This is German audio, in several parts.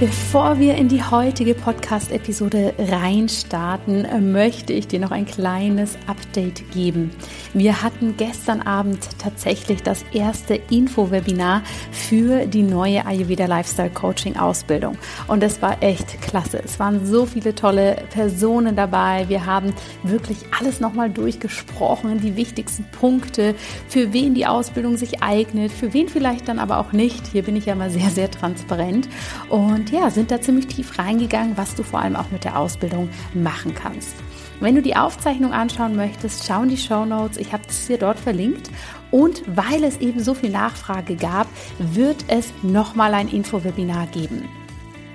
Bevor wir in die heutige Podcast-Episode reinstarten, möchte ich dir noch ein kleines Update geben. Wir hatten gestern Abend tatsächlich das erste Info-Webinar für die neue Ayurveda Lifestyle Coaching Ausbildung. Und es war echt klasse. Es waren so viele tolle Personen dabei. Wir haben wirklich alles nochmal durchgesprochen, die wichtigsten Punkte, für wen die Ausbildung sich eignet, für wen vielleicht dann aber auch nicht. Hier bin ich ja mal sehr, sehr transparent. Und ja, sind da ziemlich tief reingegangen, was du vor allem auch mit der Ausbildung machen kannst. Wenn du die Aufzeichnung anschauen möchtest, schau in die Show Notes. Ich habe es dir dort verlinkt. Und weil es eben so viel Nachfrage gab, wird es nochmal ein Info-Webinar geben.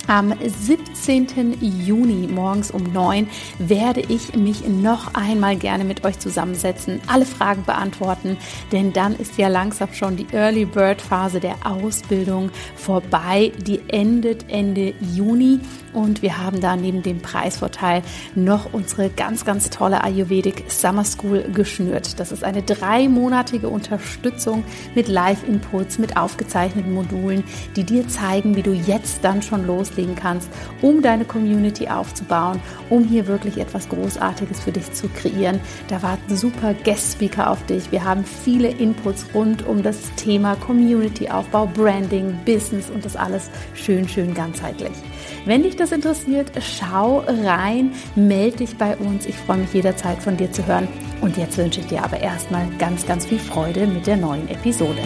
Am 17. Juni morgens um 9 werde ich mich noch einmal gerne mit euch zusammensetzen, alle Fragen beantworten, denn dann ist ja langsam schon die Early Bird Phase der Ausbildung vorbei. Die endet Ende Juni und wir haben da neben dem Preisvorteil noch unsere ganz, ganz tolle Ayurvedic Summer School geschnürt. Das ist eine dreimonatige Unterstützung mit Live-Inputs, mit aufgezeichneten Modulen, die dir zeigen, wie du jetzt dann schon los loslegen kannst, um deine Community aufzubauen, um hier wirklich etwas Großartiges für dich zu kreieren. Da warten super Guest-Speaker auf dich. Wir haben viele Inputs rund um das Thema Community-Aufbau, Branding, Business und das alles schön, schön ganzheitlich. Wenn dich das interessiert, schau rein, melde dich bei uns. Ich freue mich jederzeit von dir zu hören. Und jetzt wünsche ich dir aber erstmal ganz, ganz viel Freude mit der neuen Episode.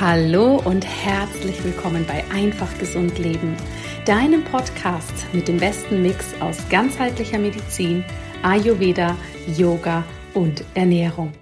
Hallo und herzlich willkommen bei Einfach Gesund Leben, deinem Podcast mit dem besten Mix aus ganzheitlicher Medizin, Ayurveda, Yoga und Ernährung.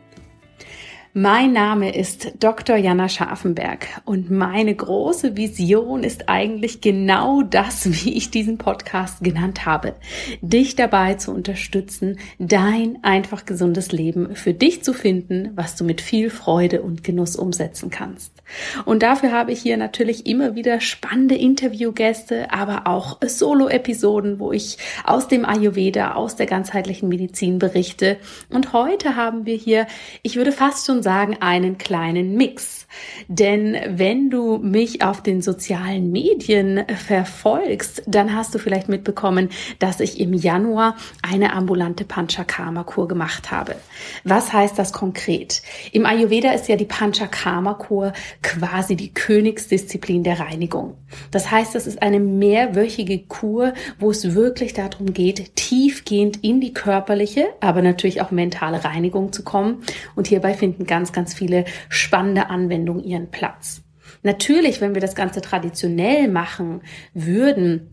Mein Name ist Dr. Jana Scharfenberg und meine große Vision ist eigentlich genau das, wie ich diesen Podcast genannt habe. Dich dabei zu unterstützen, dein einfach gesundes Leben für dich zu finden, was du mit viel Freude und Genuss umsetzen kannst. Und dafür habe ich hier natürlich immer wieder spannende Interviewgäste, aber auch Solo-Episoden, wo ich aus dem Ayurveda, aus der ganzheitlichen Medizin berichte. Und heute haben wir hier, ich würde fast schon sagen, einen kleinen Mix. Denn wenn du mich auf den sozialen Medien verfolgst, dann hast du vielleicht mitbekommen, dass ich im Januar eine ambulante Panchakarma-Kur gemacht habe. Was heißt das konkret? Im Ayurveda ist ja die Panchakarma-Kur quasi die Königsdisziplin der Reinigung. Das heißt, das ist eine mehrwöchige Kur, wo es wirklich darum geht, tiefgehend in die körperliche, aber natürlich auch mentale Reinigung zu kommen. Und hierbei finden ganz, ganz viele spannende Anwendungen ihren Platz. Natürlich, wenn wir das Ganze traditionell machen würden,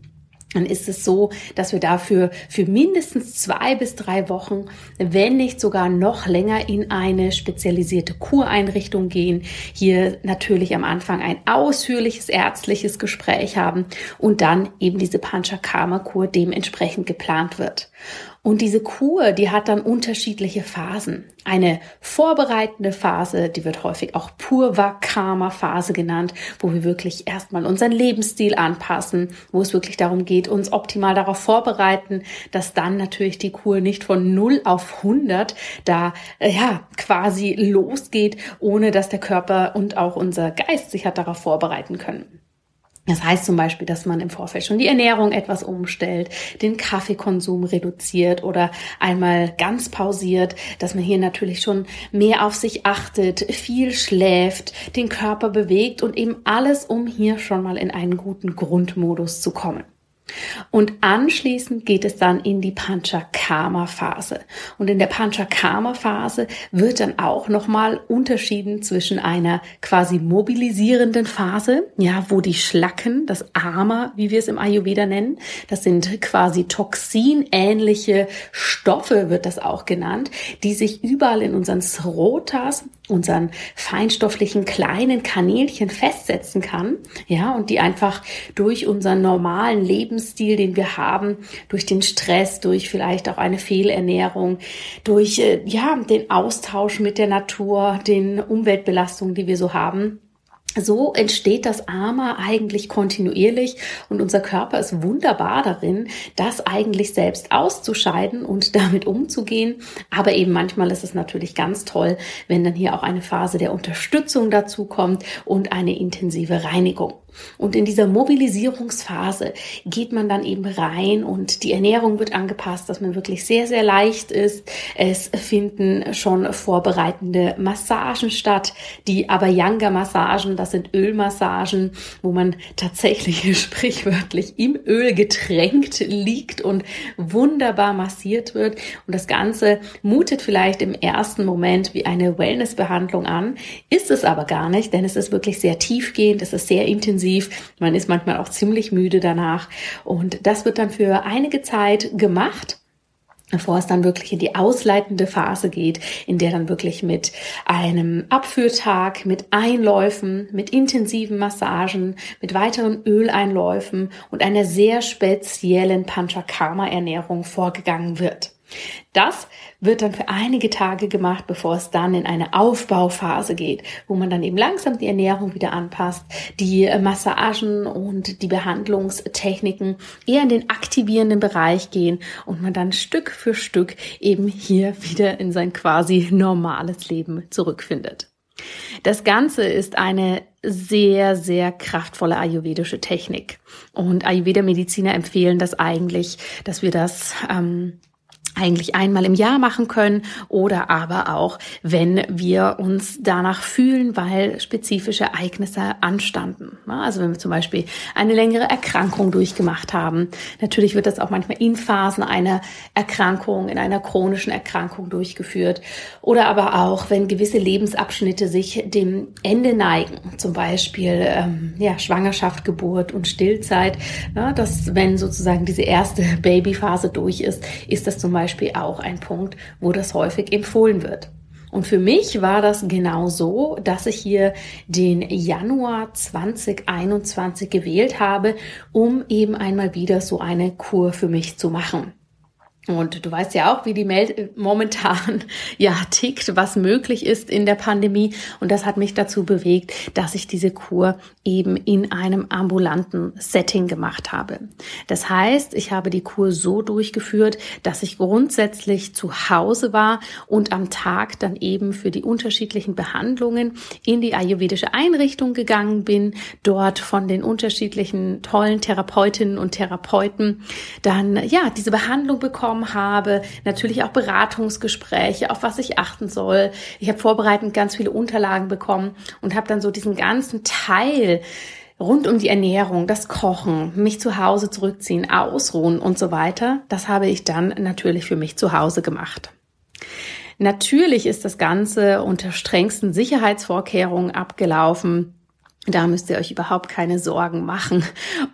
dann ist es so, dass wir dafür für mindestens zwei bis drei Wochen, wenn nicht sogar noch länger in eine spezialisierte Kureinrichtung gehen. Hier natürlich am Anfang ein ausführliches ärztliches Gespräch haben und dann eben diese Panchakarma-Kur dementsprechend geplant wird. Und diese Kur, die hat dann unterschiedliche Phasen. Eine vorbereitende Phase, die wird häufig auch Purva-Karma-Phase genannt, wo wir wirklich erstmal unseren Lebensstil anpassen, wo es wirklich darum geht, uns optimal darauf vorbereiten, dass dann natürlich die Kur nicht von 0 auf 100 da, äh, ja, quasi losgeht, ohne dass der Körper und auch unser Geist sich hat darauf vorbereiten können. Das heißt zum Beispiel, dass man im Vorfeld schon die Ernährung etwas umstellt, den Kaffeekonsum reduziert oder einmal ganz pausiert, dass man hier natürlich schon mehr auf sich achtet, viel schläft, den Körper bewegt und eben alles, um hier schon mal in einen guten Grundmodus zu kommen. Und anschließend geht es dann in die Panchakarma-Phase. Und in der Panchakarma-Phase wird dann auch nochmal unterschieden zwischen einer quasi mobilisierenden Phase, ja, wo die Schlacken, das Ama, wie wir es im Ayurveda nennen, das sind quasi toxinähnliche Stoffe, wird das auch genannt, die sich überall in unseren Srotas, unseren feinstofflichen kleinen Kanälchen festsetzen kann, ja, und die einfach durch unseren normalen Lebensstil, den wir haben, durch den Stress, durch vielleicht auch eine Fehlernährung, durch, äh, ja, den Austausch mit der Natur, den Umweltbelastungen, die wir so haben, so entsteht das Ama eigentlich kontinuierlich und unser Körper ist wunderbar darin, das eigentlich selbst auszuscheiden und damit umzugehen. Aber eben manchmal ist es natürlich ganz toll, wenn dann hier auch eine Phase der Unterstützung dazu kommt und eine intensive Reinigung. Und in dieser Mobilisierungsphase geht man dann eben rein und die Ernährung wird angepasst, dass man wirklich sehr, sehr leicht ist. Es finden schon vorbereitende Massagen statt, die Abayanga-Massagen, das sind Ölmassagen, wo man tatsächlich sprichwörtlich im Öl getränkt liegt und wunderbar massiert wird. Und das Ganze mutet vielleicht im ersten Moment wie eine Wellnessbehandlung an, ist es aber gar nicht, denn es ist wirklich sehr tiefgehend, es ist sehr intensiv intensiv. Man ist manchmal auch ziemlich müde danach. Und das wird dann für einige Zeit gemacht bevor es dann wirklich in die ausleitende Phase geht, in der dann wirklich mit einem Abführtag, mit Einläufen, mit intensiven Massagen, mit weiteren Öleinläufen und einer sehr speziellen Panchakarma-Ernährung vorgegangen wird. Das wird dann für einige Tage gemacht, bevor es dann in eine Aufbauphase geht, wo man dann eben langsam die Ernährung wieder anpasst, die Massagen und die Behandlungstechniken eher in den aktivierenden Bereich gehen und man dann Stück für Stück eben hier wieder in sein quasi normales Leben zurückfindet. Das Ganze ist eine sehr, sehr kraftvolle ayurvedische Technik. Und Ayurveda-Mediziner empfehlen das eigentlich, dass wir das ähm, eigentlich einmal im Jahr machen können oder aber auch, wenn wir uns danach fühlen, weil spezifische Ereignisse anstanden. Also wenn wir zum Beispiel eine längere Erkrankung durchgemacht haben. Natürlich wird das auch manchmal in Phasen einer Erkrankung, in einer chronischen Erkrankung durchgeführt. Oder aber auch, wenn gewisse Lebensabschnitte sich dem Ende neigen. Zum Beispiel ähm, ja, Schwangerschaft, Geburt und Stillzeit. Ja, dass wenn sozusagen diese erste Babyphase durch ist, ist das zum Beispiel Beispiel auch ein Punkt, wo das häufig empfohlen wird. Und für mich war das genau so, dass ich hier den Januar 2021 gewählt habe, um eben einmal wieder so eine Kur für mich zu machen. Und du weißt ja auch, wie die Mel momentan ja tickt, was möglich ist in der Pandemie. Und das hat mich dazu bewegt, dass ich diese Kur eben in einem ambulanten Setting gemacht habe. Das heißt, ich habe die Kur so durchgeführt, dass ich grundsätzlich zu Hause war und am Tag dann eben für die unterschiedlichen Behandlungen in die ayurvedische Einrichtung gegangen bin, dort von den unterschiedlichen tollen Therapeutinnen und Therapeuten dann ja diese Behandlung bekommen bekommen habe, natürlich auch Beratungsgespräche, auf was ich achten soll. Ich habe vorbereitend ganz viele Unterlagen bekommen und habe dann so diesen ganzen Teil rund um die Ernährung, das Kochen, mich zu Hause zurückziehen, ausruhen und so weiter, das habe ich dann natürlich für mich zu Hause gemacht. Natürlich ist das Ganze unter strengsten Sicherheitsvorkehrungen abgelaufen. Da müsst ihr euch überhaupt keine Sorgen machen.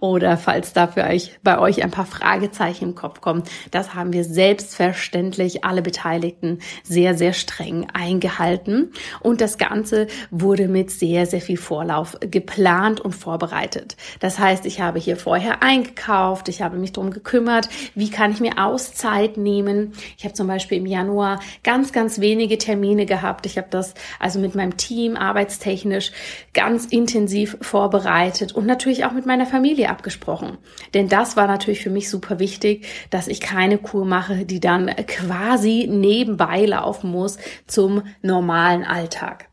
Oder falls da für euch, bei euch ein paar Fragezeichen im Kopf kommen, das haben wir selbstverständlich alle Beteiligten sehr, sehr streng eingehalten. Und das Ganze wurde mit sehr, sehr viel Vorlauf geplant und vorbereitet. Das heißt, ich habe hier vorher eingekauft, ich habe mich darum gekümmert, wie kann ich mir Auszeit nehmen. Ich habe zum Beispiel im Januar ganz, ganz wenige Termine gehabt. Ich habe das also mit meinem Team arbeitstechnisch ganz intensiv intensiv vorbereitet und natürlich auch mit meiner Familie abgesprochen. Denn das war natürlich für mich super wichtig, dass ich keine Kur mache, die dann quasi nebenbei laufen muss zum normalen Alltag.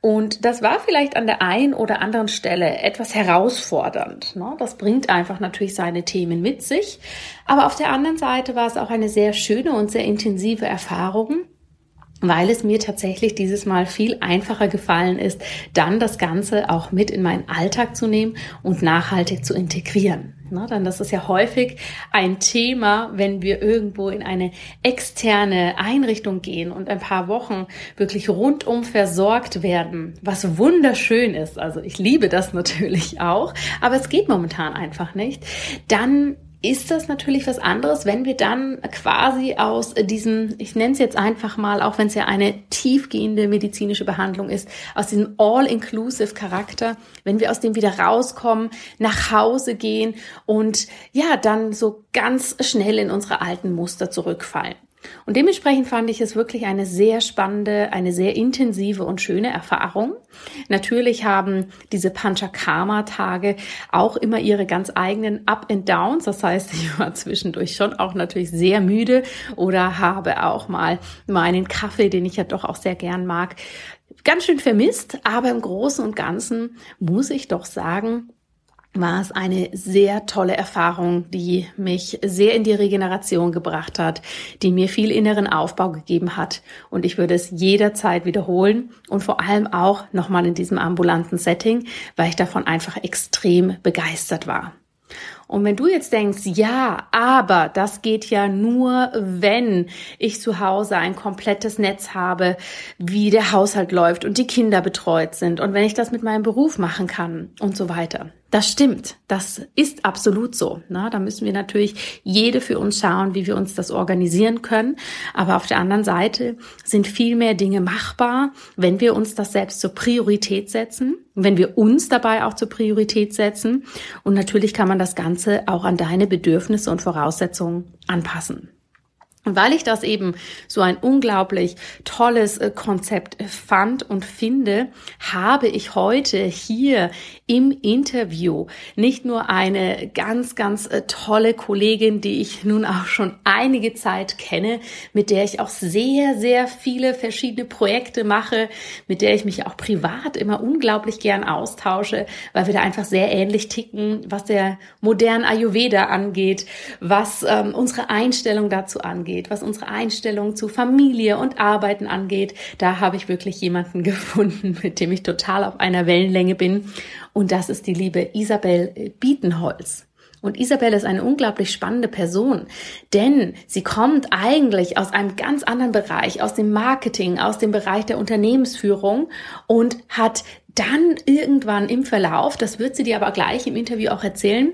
Und das war vielleicht an der einen oder anderen Stelle etwas herausfordernd. Ne? Das bringt einfach natürlich seine Themen mit sich. Aber auf der anderen Seite war es auch eine sehr schöne und sehr intensive Erfahrung, weil es mir tatsächlich dieses Mal viel einfacher gefallen ist, dann das Ganze auch mit in meinen Alltag zu nehmen und nachhaltig zu integrieren. Na, denn das ist ja häufig ein Thema, wenn wir irgendwo in eine externe Einrichtung gehen und ein paar Wochen wirklich rundum versorgt werden, was wunderschön ist. Also ich liebe das natürlich auch, aber es geht momentan einfach nicht. Dann ist das natürlich was anderes, wenn wir dann quasi aus diesem, ich nenne es jetzt einfach mal, auch wenn es ja eine tiefgehende medizinische Behandlung ist, aus diesem all-inclusive Charakter, wenn wir aus dem wieder rauskommen, nach Hause gehen und ja, dann so ganz schnell in unsere alten Muster zurückfallen. Und dementsprechend fand ich es wirklich eine sehr spannende, eine sehr intensive und schöne Erfahrung. Natürlich haben diese Panchakarma-Tage auch immer ihre ganz eigenen Up and Downs. Das heißt, ich war zwischendurch schon auch natürlich sehr müde oder habe auch mal meinen Kaffee, den ich ja doch auch sehr gern mag, ganz schön vermisst. Aber im Großen und Ganzen muss ich doch sagen, war es eine sehr tolle Erfahrung, die mich sehr in die Regeneration gebracht hat, die mir viel inneren Aufbau gegeben hat. Und ich würde es jederzeit wiederholen und vor allem auch nochmal in diesem ambulanten Setting, weil ich davon einfach extrem begeistert war. Und wenn du jetzt denkst, ja, aber das geht ja nur, wenn ich zu Hause ein komplettes Netz habe, wie der Haushalt läuft und die Kinder betreut sind und wenn ich das mit meinem Beruf machen kann und so weiter. Das stimmt. Das ist absolut so. Na, da müssen wir natürlich jede für uns schauen, wie wir uns das organisieren können. Aber auf der anderen Seite sind viel mehr Dinge machbar, wenn wir uns das selbst zur Priorität setzen, wenn wir uns dabei auch zur Priorität setzen. Und natürlich kann man das Ganze auch an deine Bedürfnisse und Voraussetzungen anpassen. Weil ich das eben so ein unglaublich tolles äh, Konzept äh, fand und finde, habe ich heute hier im Interview nicht nur eine ganz, ganz äh, tolle Kollegin, die ich nun auch schon einige Zeit kenne, mit der ich auch sehr, sehr viele verschiedene Projekte mache, mit der ich mich auch privat immer unglaublich gern austausche, weil wir da einfach sehr ähnlich ticken, was der modernen Ayurveda angeht, was ähm, unsere Einstellung dazu angeht angeht, was unsere Einstellung zu Familie und Arbeiten angeht, da habe ich wirklich jemanden gefunden, mit dem ich total auf einer Wellenlänge bin. Und das ist die liebe Isabel Bietenholz. Und Isabel ist eine unglaublich spannende Person, denn sie kommt eigentlich aus einem ganz anderen Bereich, aus dem Marketing, aus dem Bereich der Unternehmensführung und hat dann irgendwann im Verlauf, das wird sie dir aber gleich im Interview auch erzählen,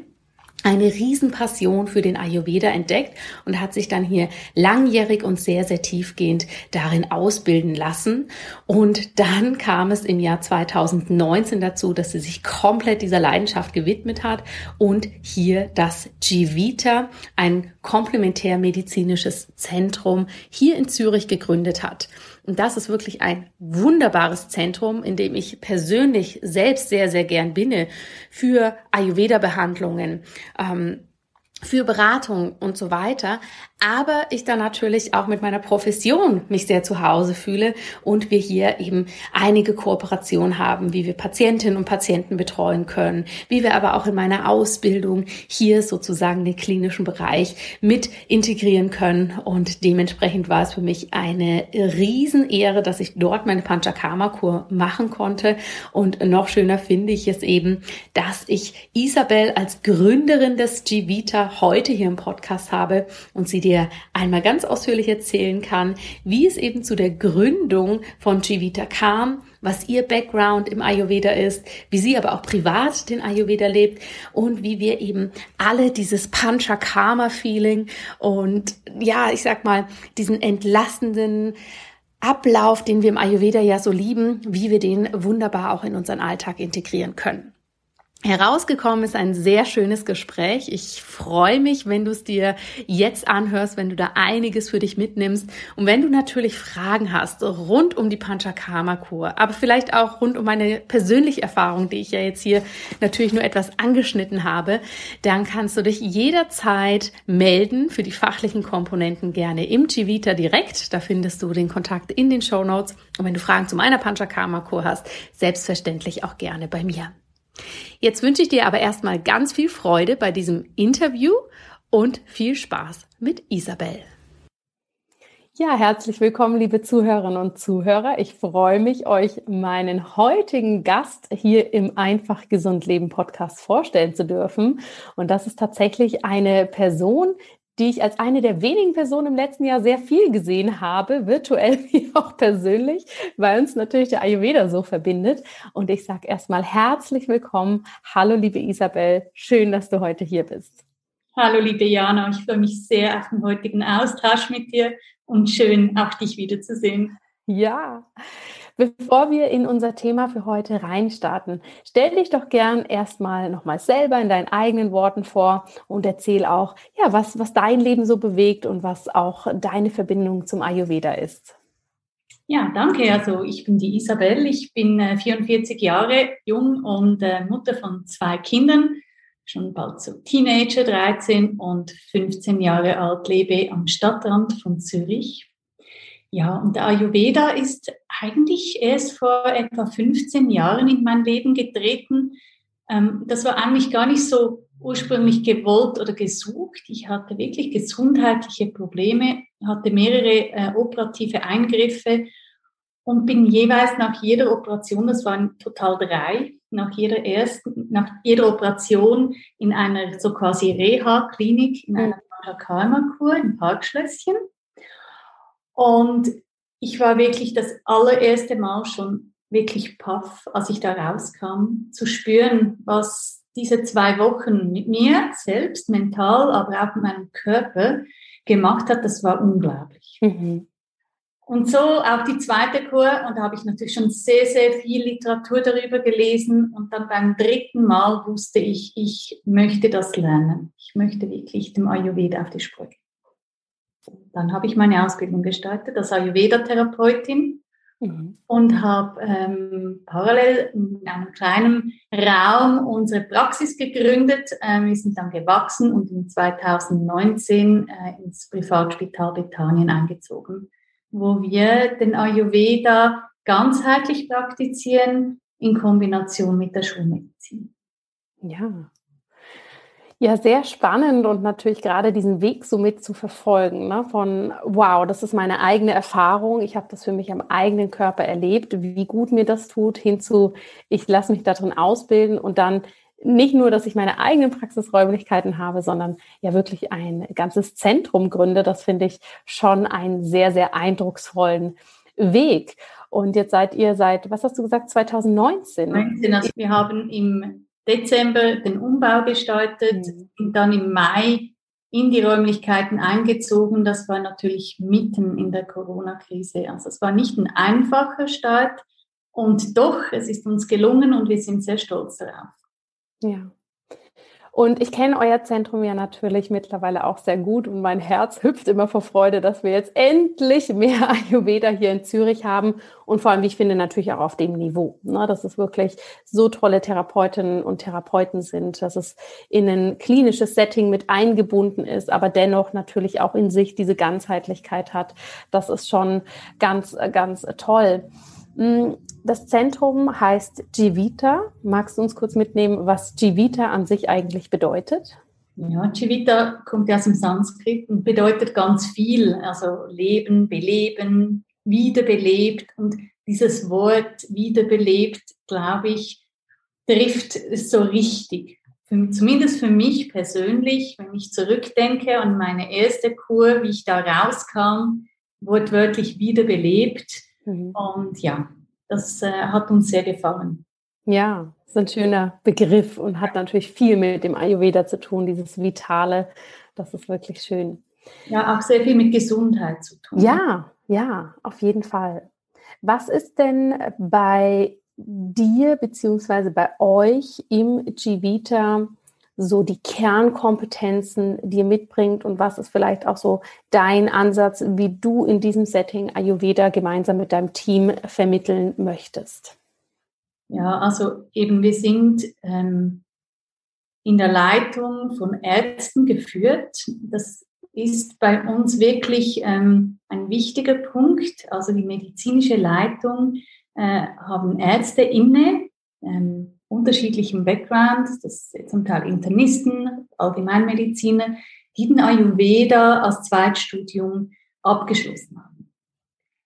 eine Riesenpassion für den Ayurveda entdeckt und hat sich dann hier langjährig und sehr, sehr tiefgehend darin ausbilden lassen. Und dann kam es im Jahr 2019 dazu, dass sie sich komplett dieser Leidenschaft gewidmet hat und hier das Givita, ein komplementärmedizinisches Zentrum hier in Zürich gegründet hat. Und das ist wirklich ein wunderbares Zentrum, in dem ich persönlich selbst sehr, sehr gern bin für Ayurveda-Behandlungen. Ähm, für Beratung und so weiter, aber ich dann natürlich auch mit meiner Profession mich sehr zu Hause fühle und wir hier eben einige Kooperationen haben, wie wir Patientinnen und Patienten betreuen können, wie wir aber auch in meiner Ausbildung hier sozusagen den klinischen Bereich mit integrieren können. Und dementsprechend war es für mich eine Riesenehre, dass ich dort meine Panchakarma-Kur machen konnte. Und noch schöner finde ich es eben, dass ich Isabel als Gründerin des Gvita heute hier im Podcast habe und sie dir einmal ganz ausführlich erzählen kann, wie es eben zu der Gründung von Jivita kam, was ihr Background im Ayurveda ist, wie sie aber auch privat den Ayurveda lebt und wie wir eben alle dieses Panchakarma-Feeling und ja, ich sag mal, diesen entlastenden Ablauf, den wir im Ayurveda ja so lieben, wie wir den wunderbar auch in unseren Alltag integrieren können. Herausgekommen ist ein sehr schönes Gespräch. Ich freue mich, wenn du es dir jetzt anhörst, wenn du da einiges für dich mitnimmst. Und wenn du natürlich Fragen hast rund um die Panchakarma-Kur, aber vielleicht auch rund um meine persönliche Erfahrung, die ich ja jetzt hier natürlich nur etwas angeschnitten habe, dann kannst du dich jederzeit melden für die fachlichen Komponenten gerne im Chivita direkt. Da findest du den Kontakt in den Show Notes. Und wenn du Fragen zu meiner Panchakarma-Kur hast, selbstverständlich auch gerne bei mir. Jetzt wünsche ich dir aber erstmal ganz viel Freude bei diesem Interview und viel Spaß mit Isabel. Ja, herzlich willkommen, liebe Zuhörerinnen und Zuhörer. Ich freue mich, euch meinen heutigen Gast hier im Einfach Gesund Leben Podcast vorstellen zu dürfen. Und das ist tatsächlich eine Person, die ich als eine der wenigen Personen im letzten Jahr sehr viel gesehen habe, virtuell wie auch persönlich, weil uns natürlich der Ayurveda so verbindet. Und ich sage erstmal herzlich willkommen. Hallo, liebe Isabel. Schön, dass du heute hier bist. Hallo, liebe Jana. Ich freue mich sehr auf den heutigen Austausch mit dir und schön, auch dich wiederzusehen. Ja. Bevor wir in unser Thema für heute reinstarten, stell dich doch gern erstmal nochmal selber in deinen eigenen Worten vor und erzähl auch, ja, was, was dein Leben so bewegt und was auch deine Verbindung zum Ayurveda ist. Ja, danke. Also ich bin die Isabel, ich bin 44 äh, Jahre jung und äh, Mutter von zwei Kindern, schon bald so Teenager, 13 und 15 Jahre alt, lebe am Stadtrand von Zürich ja, und der Ayurveda ist eigentlich erst vor etwa 15 Jahren in mein Leben getreten. Ähm, das war eigentlich gar nicht so ursprünglich gewollt oder gesucht. Ich hatte wirklich gesundheitliche Probleme, hatte mehrere äh, operative Eingriffe und bin jeweils nach jeder Operation, das waren total drei, nach jeder ersten, nach jeder Operation in einer so quasi Reha-Klinik, in einer Karma-Kur im Parkschlösschen. Und ich war wirklich das allererste Mal schon wirklich paff, als ich da rauskam, zu spüren, was diese zwei Wochen mit mir selbst, mental, aber auch mit meinem Körper gemacht hat. Das war unglaublich. Mhm. Und so auch die zweite Kur, und da habe ich natürlich schon sehr, sehr viel Literatur darüber gelesen. Und dann beim dritten Mal wusste ich, ich möchte das lernen. Ich möchte wirklich dem Ayurveda auf die Spur gehen. Dann habe ich meine Ausbildung gestartet als Ayurveda-Therapeutin mhm. und habe ähm, parallel in einem kleinen Raum unsere Praxis gegründet. Ähm, wir sind dann gewachsen und in 2019 äh, ins Privatspital Britannien eingezogen, wo wir den Ayurveda ganzheitlich praktizieren in Kombination mit der Schulmedizin. Ja, ja, sehr spannend und natürlich gerade diesen Weg so mit zu verfolgen, ne? von wow, das ist meine eigene Erfahrung, ich habe das für mich am eigenen Körper erlebt, wie gut mir das tut, hinzu, ich lasse mich darin ausbilden und dann nicht nur, dass ich meine eigenen Praxisräumlichkeiten habe, sondern ja wirklich ein ganzes Zentrum gründe. Das finde ich schon einen sehr, sehr eindrucksvollen Weg. Und jetzt seid ihr seit, was hast du gesagt, 2019? 19, also wir haben im Dezember den Umbau gestaltet mhm. und dann im Mai in die Räumlichkeiten eingezogen. Das war natürlich mitten in der Corona-Krise. Also es war nicht ein einfacher Start und doch, es ist uns gelungen und wir sind sehr stolz darauf. Ja. Und ich kenne euer Zentrum ja natürlich mittlerweile auch sehr gut und mein Herz hüpft immer vor Freude, dass wir jetzt endlich mehr Ayurveda hier in Zürich haben und vor allem, wie ich finde, natürlich auch auf dem Niveau, ne, dass es wirklich so tolle Therapeutinnen und Therapeuten sind, dass es in ein klinisches Setting mit eingebunden ist, aber dennoch natürlich auch in sich diese Ganzheitlichkeit hat. Das ist schon ganz, ganz toll. Hm, das Zentrum heißt Jivita. Magst du uns kurz mitnehmen, was Jivita an sich eigentlich bedeutet? Ja, Jivita kommt ja aus dem Sanskrit und bedeutet ganz viel. Also Leben, Beleben, wiederbelebt. Und dieses Wort wiederbelebt, glaube ich, trifft es so richtig. Für, zumindest für mich persönlich, wenn ich zurückdenke an meine erste Kur, wie ich da rauskam, wortwörtlich wiederbelebt Mhm. Und ja, das äh, hat uns sehr gefallen. Ja, das ist ein schöner Begriff und hat natürlich viel mit dem Ayurveda zu tun, dieses Vitale. Das ist wirklich schön. Ja, auch sehr viel mit Gesundheit zu tun. Ja, ja, auf jeden Fall. Was ist denn bei dir beziehungsweise bei euch im Jivita so die Kernkompetenzen dir mitbringt und was ist vielleicht auch so dein Ansatz, wie du in diesem Setting Ayurveda gemeinsam mit deinem Team vermitteln möchtest? Ja, also eben wir sind ähm, in der Leitung von Ärzten geführt. Das ist bei uns wirklich ähm, ein wichtiger Punkt. Also die medizinische Leitung äh, haben Ärzte inne. Ähm, unterschiedlichem Background, das sind zum Teil Internisten, Allgemeinmediziner, die den Ayurveda als Zweitstudium abgeschlossen haben.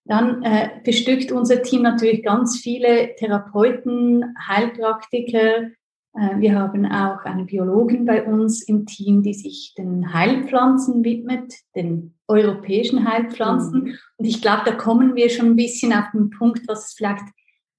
Dann äh, bestückt unser Team natürlich ganz viele Therapeuten, Heilpraktiker. Äh, wir haben auch eine Biologin bei uns im Team, die sich den Heilpflanzen widmet, den europäischen Heilpflanzen. Mhm. Und ich glaube, da kommen wir schon ein bisschen auf den Punkt, was es vielleicht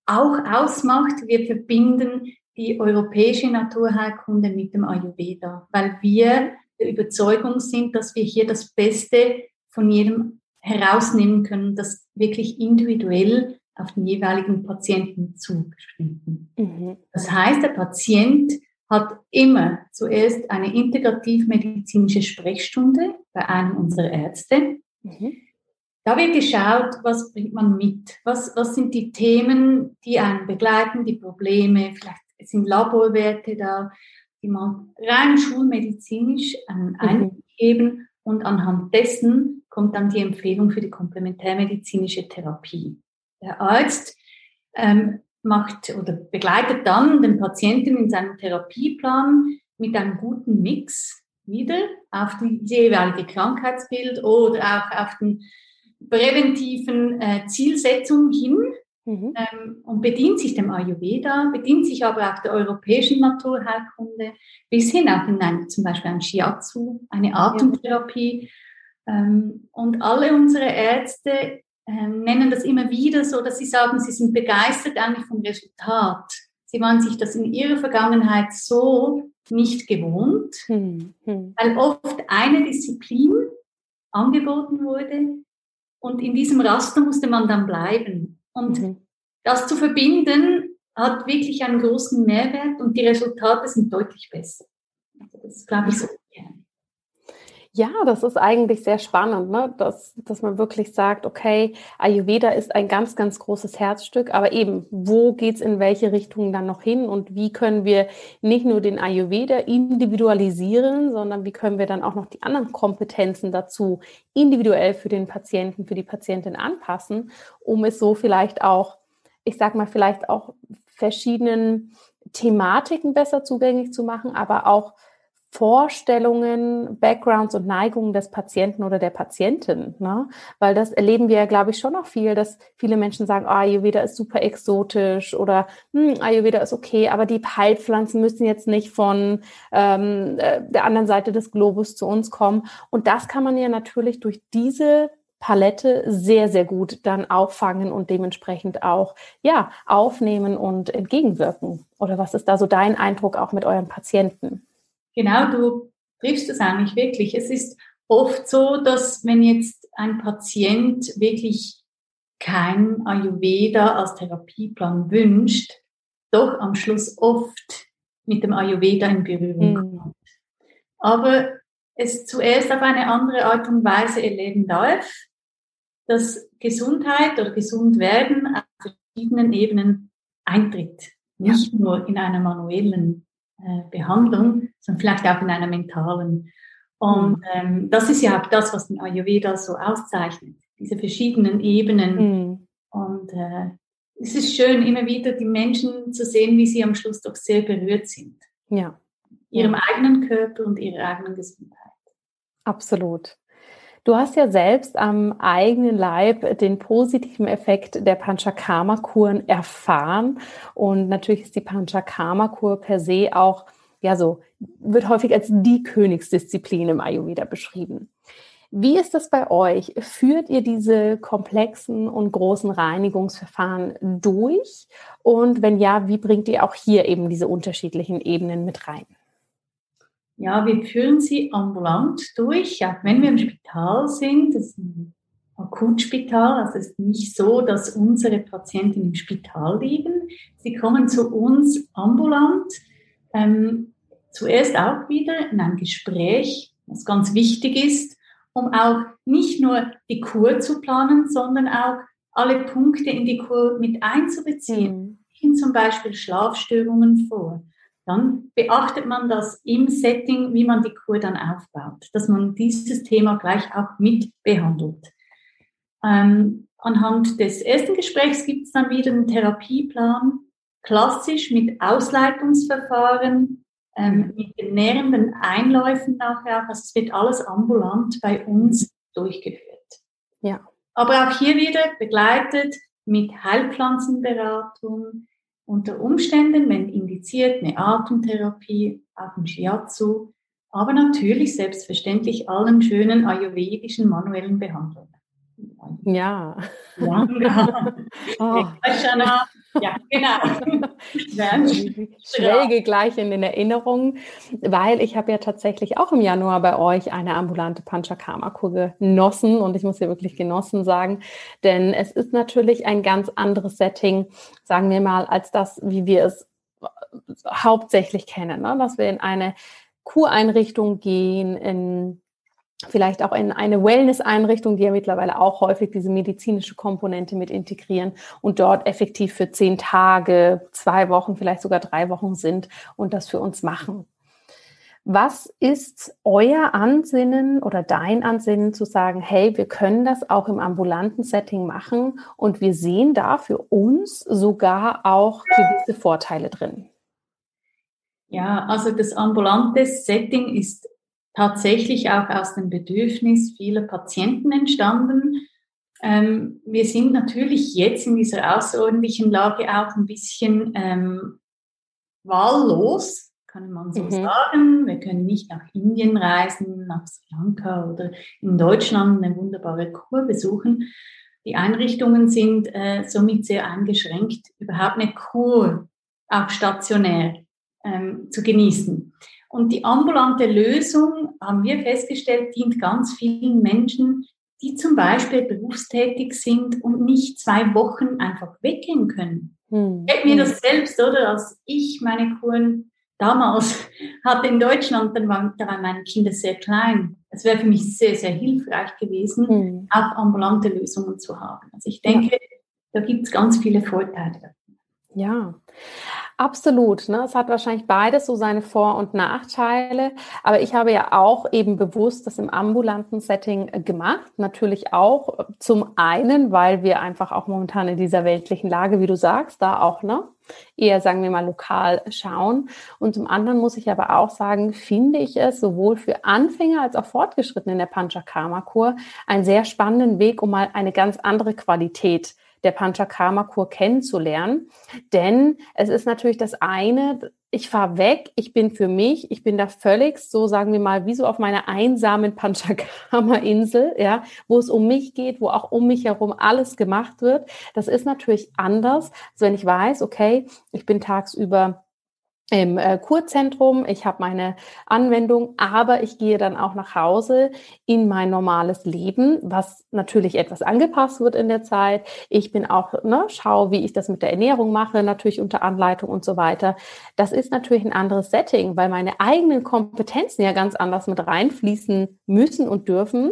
auch ausmacht. Wir verbinden die europäische Naturheilkunde mit dem Ayurveda, weil wir der Überzeugung sind, dass wir hier das Beste von jedem herausnehmen können, das wirklich individuell auf den jeweiligen Patienten zugeschnitten. Mhm. Das heißt, der Patient hat immer zuerst eine integrativmedizinische Sprechstunde bei einem unserer Ärzte. Mhm. Da wird geschaut, was bringt man mit? Was, was sind die Themen, die einen begleiten, die Probleme? Vielleicht sind Laborwerte da, die man rein schulmedizinisch einen Einblick mhm. geben und anhand dessen kommt dann die Empfehlung für die komplementärmedizinische Therapie. Der Arzt ähm, macht oder begleitet dann den Patienten in seinem Therapieplan mit einem guten Mix wieder auf die jeweilige Krankheitsbild oder auch auf den präventiven äh, Zielsetzung hin mhm. ähm, und bedient sich dem Ayurveda, bedient sich aber auch der europäischen Naturheilkunde bis hin auch in ein, zum Beispiel ein Shiatsu, eine Atemtherapie. Ähm, und alle unsere Ärzte äh, nennen das immer wieder so, dass sie sagen, sie sind begeistert eigentlich vom Resultat. Sie waren sich das in ihrer Vergangenheit so nicht gewohnt, mhm. weil oft eine Disziplin angeboten wurde, und in diesem Raster musste man dann bleiben. Und mhm. das zu verbinden hat wirklich einen großen Mehrwert und die Resultate sind deutlich besser. Also das glaube ich so. Ja, das ist eigentlich sehr spannend, ne? dass, dass man wirklich sagt, okay, Ayurveda ist ein ganz, ganz großes Herzstück, aber eben, wo geht's in welche Richtung dann noch hin und wie können wir nicht nur den Ayurveda individualisieren, sondern wie können wir dann auch noch die anderen Kompetenzen dazu individuell für den Patienten, für die Patientin anpassen, um es so vielleicht auch, ich sag mal, vielleicht auch verschiedenen Thematiken besser zugänglich zu machen, aber auch Vorstellungen, Backgrounds und Neigungen des Patienten oder der Patientin. Ne? Weil das erleben wir ja, glaube ich, schon noch viel, dass viele Menschen sagen, oh, Ayurveda ist super exotisch oder hm, Ayurveda ist okay, aber die Heilpflanzen müssen jetzt nicht von ähm, äh, der anderen Seite des Globus zu uns kommen. Und das kann man ja natürlich durch diese Palette sehr, sehr gut dann auffangen und dementsprechend auch, ja, aufnehmen und entgegenwirken. Oder was ist da so dein Eindruck auch mit euren Patienten? Genau, du triffst es eigentlich wirklich. Es ist oft so, dass wenn jetzt ein Patient wirklich kein Ayurveda als Therapieplan wünscht, doch am Schluss oft mit dem Ayurveda in Berührung mhm. kommt. Aber es zuerst auf eine andere Art und Weise erleben darf, dass Gesundheit oder Gesundwerden auf verschiedenen Ebenen eintritt. Nicht nur in einer manuellen äh, Behandlung, sondern vielleicht auch in einer mentalen. Und mhm. ähm, das ist ja auch das, was den Ayurveda so auszeichnet, diese verschiedenen Ebenen. Mhm. Und äh, es ist schön, immer wieder die Menschen zu sehen, wie sie am Schluss doch sehr berührt sind. Ja. Ihrem ja. eigenen Körper und ihrer eigenen Gesundheit. Absolut. Du hast ja selbst am eigenen Leib den positiven Effekt der Panchakarma-Kuren erfahren. Und natürlich ist die Panchakarma-Kur per se auch, ja, so, wird häufig als die Königsdisziplin im Ayurveda beschrieben. Wie ist das bei euch? Führt ihr diese komplexen und großen Reinigungsverfahren durch? Und wenn ja, wie bringt ihr auch hier eben diese unterschiedlichen Ebenen mit rein? Ja, wir führen sie ambulant durch, auch wenn wir im Spital sind. Das ist ein Akutspital, also es ist nicht so, dass unsere Patienten im Spital liegen. Sie kommen zu uns ambulant, ähm, zuerst auch wieder in ein Gespräch, was ganz wichtig ist, um auch nicht nur die Kur zu planen, sondern auch alle Punkte in die Kur mit einzubeziehen. Mhm. Zum Beispiel Schlafstörungen vor dann beachtet man das im Setting, wie man die Kur dann aufbaut, dass man dieses Thema gleich auch mit behandelt. Ähm, anhand des ersten Gesprächs gibt es dann wieder einen Therapieplan, klassisch mit Ausleitungsverfahren, ähm, mit den nährenden Einläufen nachher. Also es wird alles ambulant bei uns durchgeführt. Ja. Aber auch hier wieder begleitet mit Heilpflanzenberatung, unter Umständen, wenn indiziert, eine Atemtherapie, auch ein Shiatsu, aber natürlich selbstverständlich allen schönen ayurvedischen manuellen Behandlungen. Ja. ja. oh. Ja, genau. Schräge gleich in den Erinnerungen, weil ich habe ja tatsächlich auch im Januar bei euch eine ambulante Panchakarma-Kur genossen und ich muss hier wirklich genossen sagen, denn es ist natürlich ein ganz anderes Setting, sagen wir mal, als das, wie wir es hauptsächlich kennen, ne? dass wir in eine Kureinrichtung gehen, in vielleicht auch in eine Wellness-Einrichtung, die ja mittlerweile auch häufig diese medizinische Komponente mit integrieren und dort effektiv für zehn Tage, zwei Wochen, vielleicht sogar drei Wochen sind und das für uns machen. Was ist euer Ansinnen oder dein Ansinnen zu sagen, hey, wir können das auch im ambulanten Setting machen und wir sehen da für uns sogar auch gewisse Vorteile drin? Ja, also das ambulante Setting ist tatsächlich auch aus dem Bedürfnis vieler Patienten entstanden. Ähm, wir sind natürlich jetzt in dieser außerordentlichen Lage auch ein bisschen ähm, wahllos, kann man so mhm. sagen. Wir können nicht nach Indien reisen, nach Sri Lanka oder in Deutschland eine wunderbare Kur besuchen. Die Einrichtungen sind äh, somit sehr eingeschränkt, überhaupt eine Kur auch stationär ähm, zu genießen. Und die ambulante Lösung, haben wir festgestellt, dient ganz vielen Menschen, die zum Beispiel berufstätig sind und nicht zwei Wochen einfach weggehen können. Hm. Ich mir das selbst, oder? Als ich meine Kuren damals hatte in Deutschland, dann waren, da waren meine Kinder sehr klein. Es wäre für mich sehr, sehr hilfreich gewesen, hm. auch ambulante Lösungen zu haben. Also ich denke, ja. da gibt es ganz viele Vorteile. Ja, Absolut. Ne? Es hat wahrscheinlich beides so seine Vor- und Nachteile. Aber ich habe ja auch eben bewusst das im ambulanten Setting äh, gemacht. Natürlich auch äh, zum einen, weil wir einfach auch momentan in dieser weltlichen Lage, wie du sagst, da auch ne, eher, sagen wir mal, lokal schauen. Und zum anderen muss ich aber auch sagen, finde ich es sowohl für Anfänger als auch Fortgeschrittene in der Panchakarma-Kur einen sehr spannenden Weg, um mal eine ganz andere Qualität der Panchakarma-Kur kennenzulernen. Denn es ist natürlich das eine, ich fahre weg, ich bin für mich, ich bin da völlig so, sagen wir mal, wie so auf meiner einsamen Panchakarma-Insel, ja, wo es um mich geht, wo auch um mich herum alles gemacht wird. Das ist natürlich anders, als wenn ich weiß, okay, ich bin tagsüber im äh, Kurzentrum, ich habe meine Anwendung, aber ich gehe dann auch nach Hause in mein normales Leben, was natürlich etwas angepasst wird in der Zeit. Ich bin auch, ne, schaue, wie ich das mit der Ernährung mache, natürlich unter Anleitung und so weiter. Das ist natürlich ein anderes Setting, weil meine eigenen Kompetenzen ja ganz anders mit reinfließen müssen und dürfen.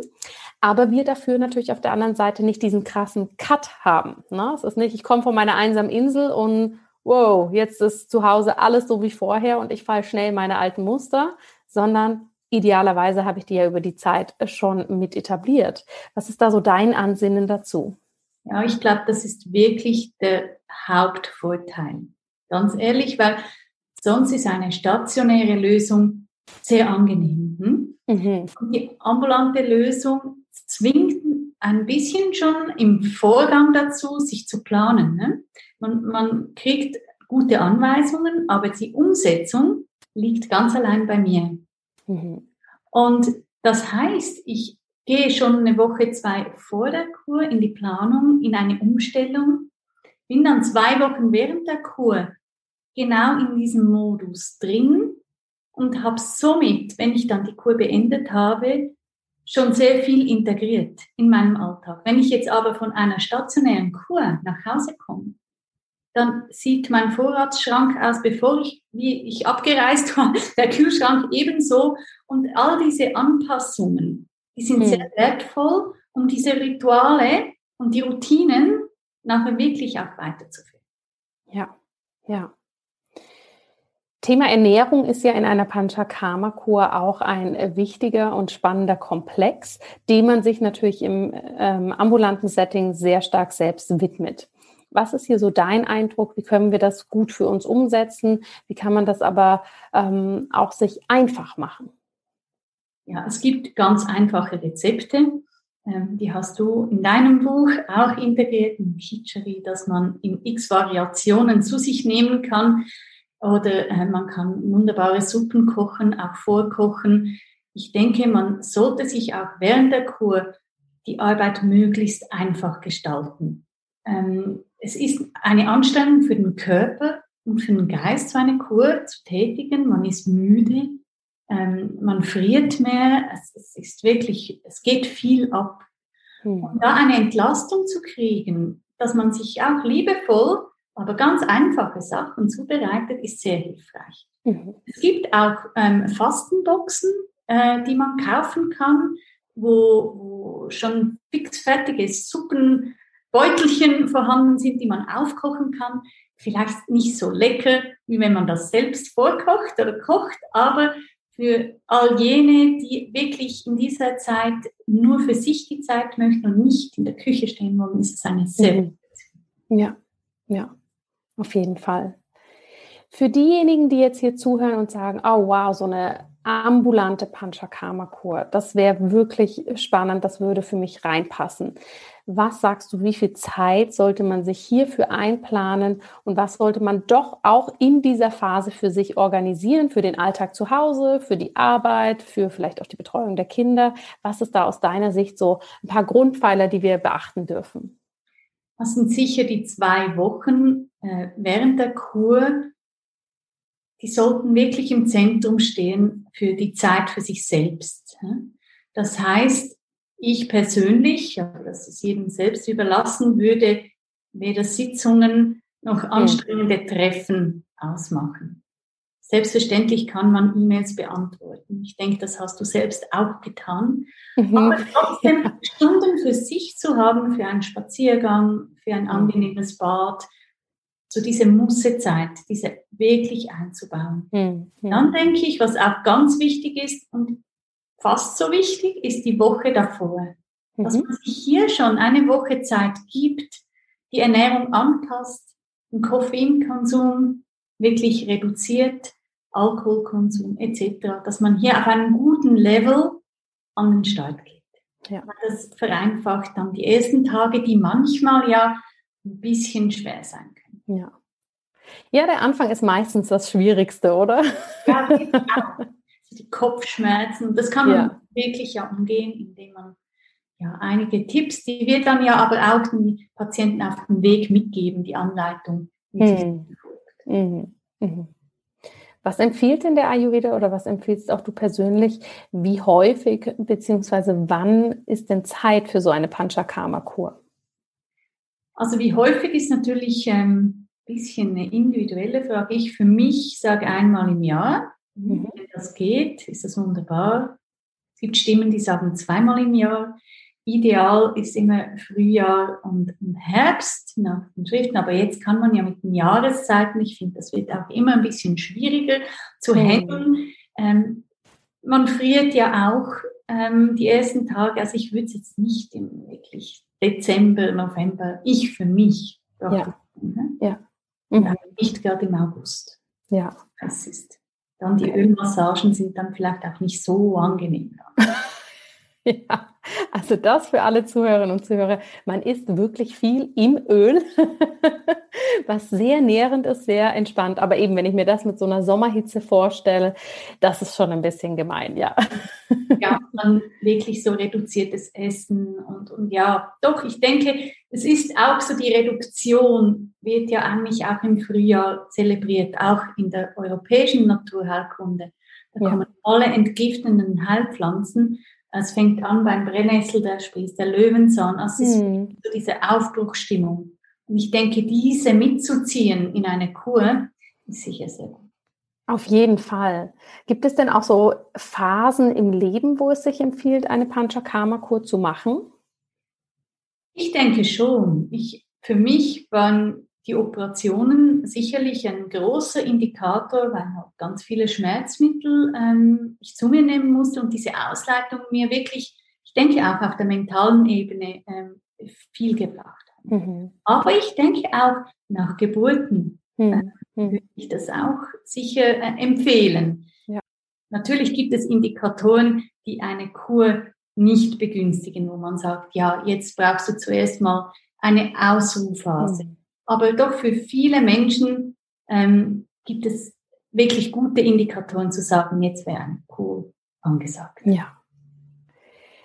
Aber wir dafür natürlich auf der anderen Seite nicht diesen krassen Cut haben. Ne? Es ist nicht, ich komme von meiner einsamen Insel und wow, jetzt ist zu Hause alles so wie vorher und ich falle schnell meine alten Muster, sondern idealerweise habe ich die ja über die Zeit schon mit etabliert. Was ist da so dein Ansinnen dazu? Ja, ich glaube, das ist wirklich der Hauptvorteil. Ganz ehrlich, weil sonst ist eine stationäre Lösung sehr angenehm. Hm? Mhm. Und die ambulante Lösung zwingt ein bisschen schon im Vorgang dazu, sich zu planen. Ne? Man, man kriegt gute Anweisungen, aber die Umsetzung liegt ganz allein bei mir. Mhm. Und das heißt, ich gehe schon eine Woche, zwei vor der Kur in die Planung, in eine Umstellung, bin dann zwei Wochen während der Kur genau in diesem Modus drin und habe somit, wenn ich dann die Kur beendet habe, schon sehr viel integriert in meinem Alltag. Wenn ich jetzt aber von einer stationären Kur nach Hause komme, dann sieht mein Vorratsschrank aus, bevor ich, wie ich abgereist war, der Kühlschrank ebenso. Und all diese Anpassungen, die sind hm. sehr wertvoll, um diese Rituale und die Routinen nachher wirklich auch weiterzuführen. Ja, ja. Thema Ernährung ist ja in einer Panchakarma-Kur auch ein äh, wichtiger und spannender Komplex, dem man sich natürlich im ähm, ambulanten Setting sehr stark selbst widmet. Was ist hier so dein Eindruck? Wie können wir das gut für uns umsetzen? Wie kann man das aber ähm, auch sich einfach machen? Ja, es gibt ganz einfache Rezepte. Ähm, die hast du in deinem Buch auch integriert, in Khichari, dass man in x Variationen zu sich nehmen kann. Oder äh, man kann wunderbare Suppen kochen, auch vorkochen. Ich denke, man sollte sich auch während der Kur die Arbeit möglichst einfach gestalten. Ähm, es ist eine Anstrengung für den Körper und für den Geist, so eine Kur zu tätigen. Man ist müde, ähm, man friert mehr, es, es, ist wirklich, es geht viel ab. Mhm. Und da eine Entlastung zu kriegen, dass man sich auch liebevoll, aber ganz einfache Sachen zubereitet, ist sehr hilfreich. Mhm. Es gibt auch ähm, Fastenboxen, äh, die man kaufen kann, wo, wo schon fixfertige Suppenbeutelchen vorhanden sind, die man aufkochen kann. Vielleicht nicht so lecker, wie wenn man das selbst vorkocht oder kocht, aber für all jene, die wirklich in dieser Zeit nur für sich die Zeit möchten und nicht in der Küche stehen wollen, ist es eine sehr mhm. Ja, ja, auf jeden Fall. Für diejenigen, die jetzt hier zuhören und sagen, oh wow, so eine ambulante Panchakarma-Kur, das wäre wirklich spannend, das würde für mich reinpassen. Was sagst du, wie viel Zeit sollte man sich hierfür einplanen und was sollte man doch auch in dieser Phase für sich organisieren, für den Alltag zu Hause, für die Arbeit, für vielleicht auch die Betreuung der Kinder? Was ist da aus deiner Sicht so ein paar Grundpfeiler, die wir beachten dürfen? Das sind sicher die zwei Wochen äh, während der Kur, die sollten wirklich im Zentrum stehen für die Zeit für sich selbst. Das heißt, ich persönlich, aber das ist jedem selbst überlassen, würde weder Sitzungen noch anstrengende Treffen ausmachen. Selbstverständlich kann man E-Mails beantworten. Ich denke, das hast du selbst auch getan. Mhm. Aber trotzdem Stunden für sich zu haben, für einen Spaziergang, für ein angenehmes Bad, so diese Mussezeit, diese wirklich einzubauen. Mhm. Dann denke ich, was auch ganz wichtig ist und fast so wichtig, ist die Woche davor. Mhm. Dass man sich hier schon eine Woche Zeit gibt, die Ernährung anpasst, den Koffeinkonsum wirklich reduziert, Alkoholkonsum etc., dass man hier auf einem guten Level an den Start geht. Ja. Das vereinfacht dann die ersten Tage, die manchmal ja ein bisschen schwer sein können. Ja. Ja, der Anfang ist meistens das Schwierigste, oder? Ja, genau. Die Kopfschmerzen, das kann man ja. wirklich ja umgehen, indem man ja einige Tipps, die wir dann ja aber auch den Patienten auf den Weg mitgeben, die Anleitung. Mhm. Mhm. Mhm. Was empfiehlt denn der Ayurveda oder was empfiehlst auch du persönlich? Wie häufig bzw. wann ist denn Zeit für so eine Panchakarma-Kur? Also wie häufig ist natürlich ein ähm, bisschen eine individuelle Frage. Ich für mich sage einmal im Jahr, mhm. wenn das geht, ist das wunderbar. Es gibt Stimmen, die sagen zweimal im Jahr. Ideal ist immer Frühjahr und Herbst nach den Schriften, aber jetzt kann man ja mit den Jahreszeiten, ich finde, das wird auch immer ein bisschen schwieriger zu handeln. Ähm, man friert ja auch ähm, die ersten Tage, also ich würde es jetzt nicht im wirklich Dezember, November, ich für mich. Ja. Ne? ja. Mhm. Nicht gerade im August. Ja. Das ist. Dann die Ölmassagen sind dann vielleicht auch nicht so angenehm. ja. Also das für alle Zuhörerinnen und Zuhörer. Man isst wirklich viel im Öl, was sehr nährend ist, sehr entspannt. Aber eben, wenn ich mir das mit so einer Sommerhitze vorstelle, das ist schon ein bisschen gemein, ja. Ja, dann wirklich so reduziertes Essen und, und ja, doch, ich denke, es ist auch so, die Reduktion wird ja eigentlich auch im Frühjahr zelebriert, auch in der europäischen Naturheilkunde. Da kommen ja. alle entgiftenden Heilpflanzen es fängt an beim Brennnessel, der sprießt der Löwenzahn. Also es hm. ist so diese Aufbruchstimmung. Und ich denke, diese mitzuziehen in eine Kur ist sicher sehr gut. Auf jeden Fall. Gibt es denn auch so Phasen im Leben, wo es sich empfiehlt, eine Panchakarma-Kur zu machen? Ich denke schon. Ich, für mich waren die Operationen sicherlich ein großer Indikator, weil halt ganz viele Schmerzmittel ähm, ich zu mir nehmen musste und diese Ausleitung mir wirklich, ich denke auch auf der mentalen Ebene ähm, viel gebracht hat. Mhm. Aber ich denke auch nach Geburten mhm. äh, würde ich das auch sicher äh, empfehlen. Ja. Natürlich gibt es Indikatoren, die eine Kur nicht begünstigen, wo man sagt, ja, jetzt brauchst du zuerst mal eine Ausruhphase. Mhm. Aber doch für viele Menschen ähm, gibt es wirklich gute Indikatoren zu sagen, jetzt wäre ein Kur angesagt. Ja.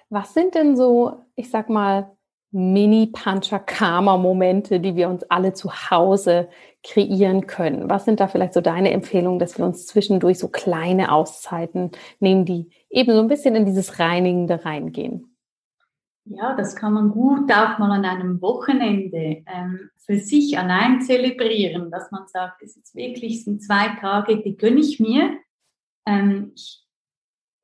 Was sind denn so, ich sag mal, Mini-Panchakarma-Momente, die wir uns alle zu Hause kreieren können? Was sind da vielleicht so deine Empfehlungen, dass wir uns zwischendurch so kleine Auszeiten nehmen, die eben so ein bisschen in dieses Reinigende reingehen? Ja, das kann man gut auch mal an einem Wochenende ähm, für sich allein zelebrieren, dass man sagt, es ist wirklich sind zwei Tage, die gönne ich mir. Ähm, ich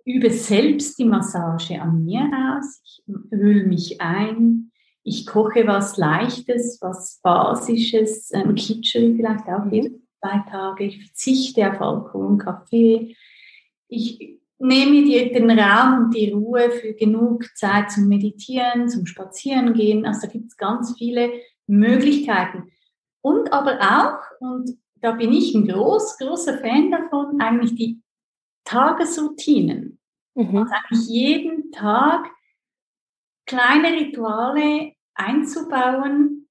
übe selbst die Massage an mir aus, ich öle mich ein, ich koche was Leichtes, was Basisches, ähm, Kitscheri vielleicht auch mhm. jede zwei Tage. Ich verzichte auf Alkohol und Kaffee. Ich nehme dir den Raum und die Ruhe für genug Zeit zum Meditieren, zum Spazierengehen. Also da gibt es ganz viele Möglichkeiten. Und aber auch, und da bin ich ein groß, großer Fan davon, eigentlich die Tagesroutinen. Mhm. Also eigentlich jeden Tag kleine Rituale einzubauen,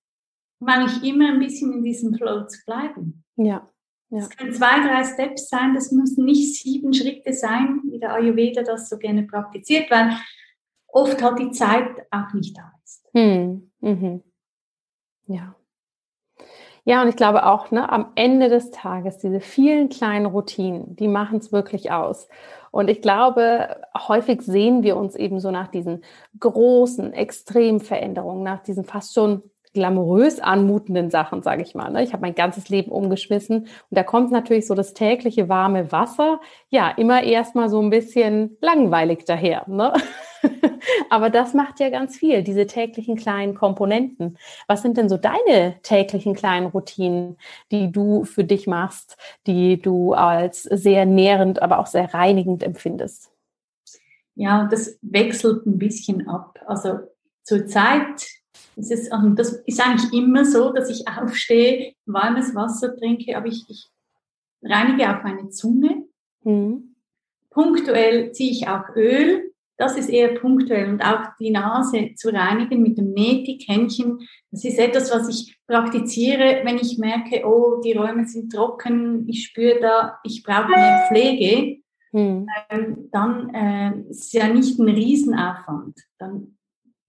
um eigentlich immer ein bisschen in diesem Flow zu bleiben. Ja. Ja. Das können zwei, drei Steps sein, das müssen nicht sieben Schritte sein, wie der Ayurveda das so gerne praktiziert, weil oft hat die Zeit auch nicht da ist. Hm. Mhm. Ja. Ja, und ich glaube auch, ne, am Ende des Tages, diese vielen kleinen Routinen, die machen es wirklich aus. Und ich glaube, häufig sehen wir uns eben so nach diesen großen, extremen Veränderungen, nach diesen fast schon glamourös anmutenden Sachen, sage ich mal. Ne? Ich habe mein ganzes Leben umgeschmissen und da kommt natürlich so das tägliche warme Wasser, ja, immer erstmal so ein bisschen langweilig daher. Ne? Aber das macht ja ganz viel, diese täglichen kleinen Komponenten. Was sind denn so deine täglichen kleinen Routinen, die du für dich machst, die du als sehr nährend, aber auch sehr reinigend empfindest? Ja, das wechselt ein bisschen ab. Also zur Zeit das ist, ähm, das ist eigentlich immer so, dass ich aufstehe, warmes Wasser trinke, aber ich, ich reinige auch meine Zunge. Mhm. Punktuell ziehe ich auch Öl. Das ist eher punktuell und auch die Nase zu reinigen mit dem Neti-Kännchen. Das ist etwas, was ich praktiziere, wenn ich merke, oh, die Räume sind trocken, ich spüre da, ich brauche mehr Pflege. Mhm. dann äh, ist es ja nicht ein Riesenaufwand. Dann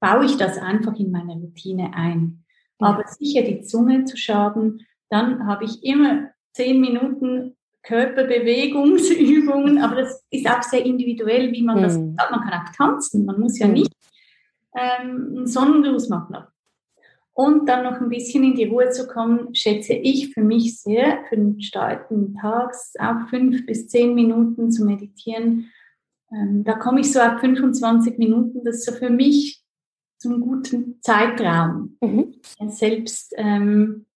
baue ich das einfach in meine Routine ein. Aber sicher die Zunge zu schaden, dann habe ich immer zehn Minuten Körperbewegungsübungen, aber das ist auch sehr individuell, wie man das mhm. Man kann auch tanzen, man muss ja mhm. nicht ähm, einen Sonnengruß machen. Und dann noch ein bisschen in die Ruhe zu kommen, schätze ich für mich sehr, für den starken Tags auch fünf bis zehn Minuten zu meditieren. Ähm, da komme ich so ab 25 Minuten, das ist so für mich zum guten Zeitraum mhm. selbst ähm,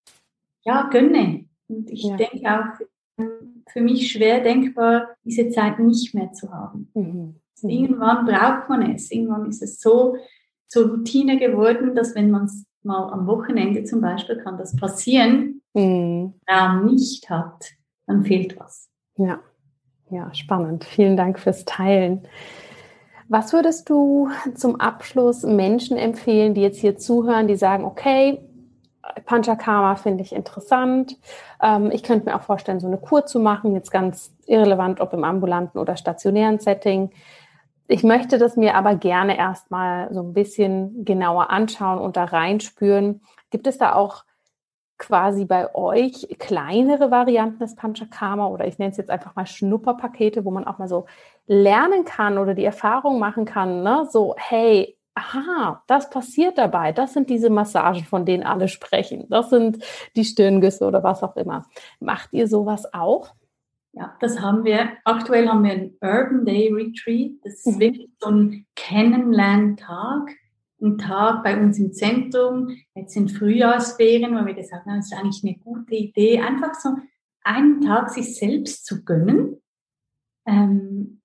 ja, gönne. Und ich ja. denke auch, für mich schwer denkbar, diese Zeit nicht mehr zu haben. Mhm. Also irgendwann braucht man es. Irgendwann ist es so zur Routine geworden, dass wenn man es mal am Wochenende zum Beispiel kann das passieren, mhm. Raum nicht hat, dann fehlt was. Ja, ja, spannend. Vielen Dank fürs Teilen. Was würdest du zum Abschluss Menschen empfehlen, die jetzt hier zuhören, die sagen, okay, Panchakarma finde ich interessant. Ähm, ich könnte mir auch vorstellen, so eine Kur zu machen, jetzt ganz irrelevant, ob im ambulanten oder stationären Setting. Ich möchte das mir aber gerne erstmal so ein bisschen genauer anschauen und da reinspüren. Gibt es da auch quasi bei euch kleinere Varianten des Panchakarma oder ich nenne es jetzt einfach mal Schnupperpakete, wo man auch mal so lernen kann oder die Erfahrung machen kann, ne? so, hey, aha, das passiert dabei, das sind diese Massagen, von denen alle sprechen, das sind die Stirngüsse oder was auch immer. Macht ihr sowas auch? Ja, das haben wir. Aktuell haben wir einen Urban Day Retreat. Das ist mhm. wirklich so ein Kennenlerntag einen Tag bei uns im Zentrum, jetzt sind Frühjahrsferien, wo wir gesagt haben, das ist eigentlich eine gute Idee, einfach so einen Tag sich selbst zu gönnen. Ähm,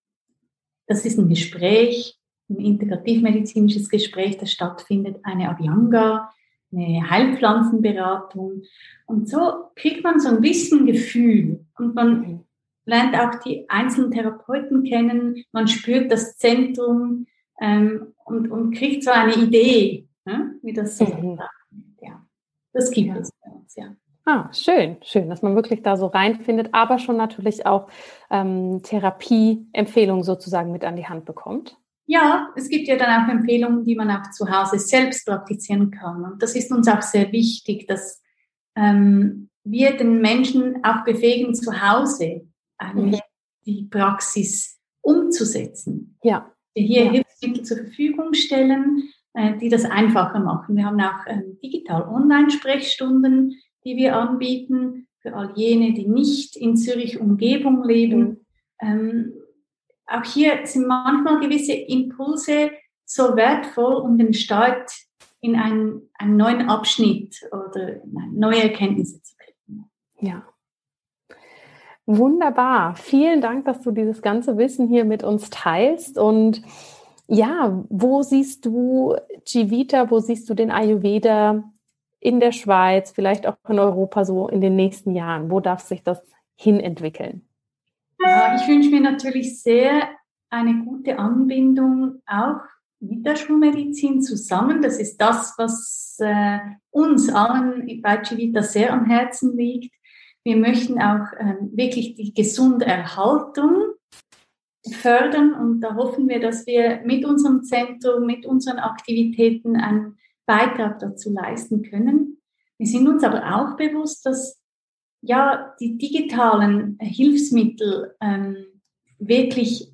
das ist ein Gespräch, ein integrativmedizinisches Gespräch, das stattfindet, eine Abhyanga, eine Heilpflanzenberatung. Und so kriegt man so ein bisschen Gefühl und man lernt auch die einzelnen Therapeuten kennen, man spürt das Zentrum, ähm, und, und kriegt so eine Idee, ne, wie das so mhm. ja, das gibt es bei uns, ja. Ah, schön, schön, dass man wirklich da so reinfindet, aber schon natürlich auch ähm, Therapieempfehlungen sozusagen mit an die Hand bekommt. Ja, es gibt ja dann auch Empfehlungen, die man auch zu Hause selbst praktizieren kann. Und das ist uns auch sehr wichtig, dass ähm, wir den Menschen auch befähigen, zu Hause eigentlich mhm. die Praxis umzusetzen. Ja. Wir hier ja. Hilfsmittel zur Verfügung stellen, äh, die das einfacher machen. Wir haben auch ähm, digital Online-Sprechstunden, die wir anbieten für all jene, die nicht in Zürich Umgebung leben. Mhm. Ähm, auch hier sind manchmal gewisse Impulse so wertvoll, um den Start in einen, einen neuen Abschnitt oder neue Erkenntnisse zu kriegen. Ja. Wunderbar. Vielen Dank, dass du dieses ganze Wissen hier mit uns teilst. Und ja, wo siehst du Jivita, wo siehst du den Ayurveda in der Schweiz, vielleicht auch in Europa so in den nächsten Jahren? Wo darf sich das hin entwickeln? Ich wünsche mir natürlich sehr eine gute Anbindung auch mit der Schulmedizin zusammen. Das ist das, was äh, uns allen bei Civita sehr am Herzen liegt. Wir möchten auch ähm, wirklich die gesunde Erhaltung fördern und da hoffen wir, dass wir mit unserem Zentrum, mit unseren Aktivitäten einen Beitrag dazu leisten können. Wir sind uns aber auch bewusst, dass ja, die digitalen Hilfsmittel ähm, wirklich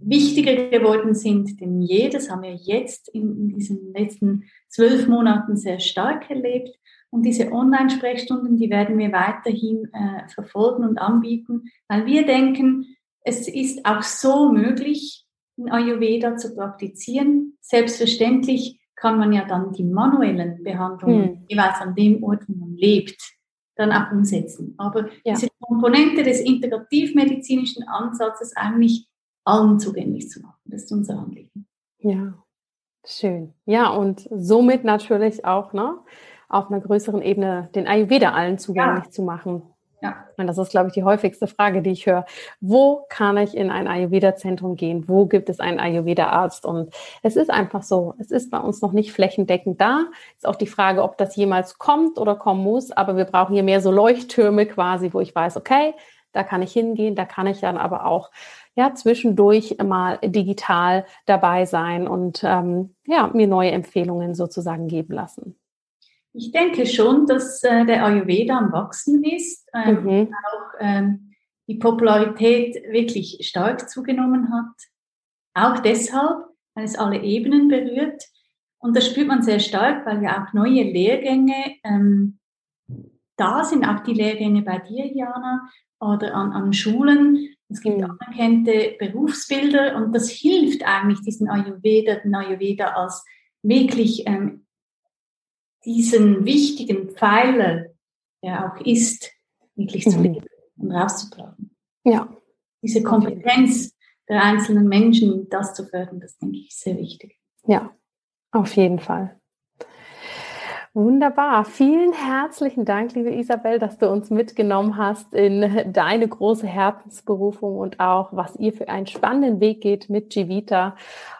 wichtiger geworden sind denn je. Das haben wir jetzt in, in diesen letzten zwölf Monaten sehr stark erlebt. Und diese Online-Sprechstunden, die werden wir weiterhin äh, verfolgen und anbieten, weil wir denken, es ist auch so möglich, in Ayurveda zu praktizieren. Selbstverständlich kann man ja dann die manuellen Behandlungen hm. jeweils an dem Ort, wo man lebt, dann auch umsetzen. Aber ja. diese Komponente des integrativmedizinischen Ansatzes eigentlich allen zugänglich zu machen, das ist unser Anliegen. Ja, schön. Ja, und somit natürlich auch ne, auf einer größeren Ebene den Ayurveda allen zugänglich ja. zu machen. Ja. Und das ist, glaube ich, die häufigste Frage, die ich höre. Wo kann ich in ein Ayurveda-Zentrum gehen? Wo gibt es einen Ayurveda-Arzt? Und es ist einfach so. Es ist bei uns noch nicht flächendeckend da. Ist auch die Frage, ob das jemals kommt oder kommen muss. Aber wir brauchen hier mehr so Leuchttürme quasi, wo ich weiß, okay, da kann ich hingehen. Da kann ich dann aber auch ja zwischendurch mal digital dabei sein und ähm, ja mir neue Empfehlungen sozusagen geben lassen. Ich denke schon, dass äh, der Ayurveda am Wachsen ist, ähm, mhm. auch ähm, die Popularität wirklich stark zugenommen hat. Auch deshalb, weil es alle Ebenen berührt. Und das spürt man sehr stark, weil ja auch neue Lehrgänge ähm, da sind, auch die Lehrgänge bei dir, Jana, oder an, an Schulen. Es gibt mhm. anerkannte Berufsbilder und das hilft eigentlich diesen Ayurveda, den Ayurveda als wirklich ähm, diesen wichtigen Pfeiler, der auch ist, wirklich mhm. zu leben und rauszutragen. Ja. Diese Kompetenz der einzelnen Menschen, das zu fördern, das denke ich sehr wichtig. Ja, auf jeden Fall. Wunderbar. Vielen herzlichen Dank, liebe Isabel, dass du uns mitgenommen hast in deine große Herzensberufung und auch, was ihr für einen spannenden Weg geht mit Givita.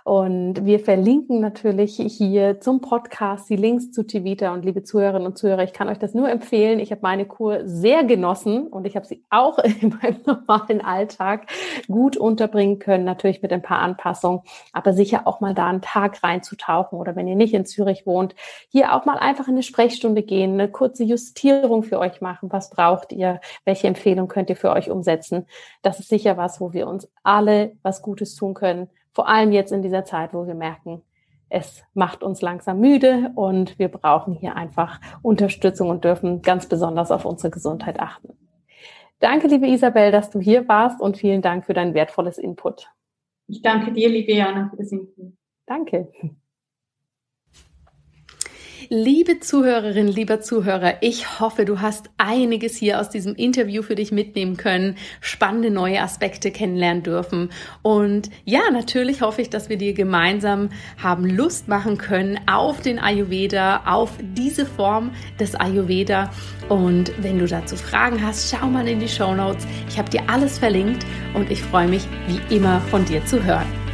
Und wir verlinken natürlich hier zum Podcast die Links zu Tivita. Und liebe Zuhörerinnen und Zuhörer, ich kann euch das nur empfehlen. Ich habe meine Kur sehr genossen und ich habe sie auch in meinem normalen Alltag gut unterbringen können. Natürlich mit ein paar Anpassungen, aber sicher auch mal da einen Tag reinzutauchen oder wenn ihr nicht in Zürich wohnt, hier auch mal einfach in eine Sprechstunde gehen, eine kurze Justierung für euch machen. Was braucht ihr? Welche Empfehlung könnt ihr für euch umsetzen? Das ist sicher was, wo wir uns alle was Gutes tun können vor allem jetzt in dieser Zeit, wo wir merken, es macht uns langsam müde und wir brauchen hier einfach Unterstützung und dürfen ganz besonders auf unsere Gesundheit achten. Danke, liebe Isabel, dass du hier warst und vielen Dank für dein wertvolles Input. Ich danke dir, liebe Jana, für das Input. Danke. Liebe Zuhörerin, lieber Zuhörer, ich hoffe, du hast einiges hier aus diesem Interview für dich mitnehmen können, spannende neue Aspekte kennenlernen dürfen. Und ja, natürlich hoffe ich, dass wir dir gemeinsam haben Lust machen können auf den Ayurveda, auf diese Form des Ayurveda. Und wenn du dazu Fragen hast, schau mal in die Show Notes. Ich habe dir alles verlinkt und ich freue mich wie immer von dir zu hören.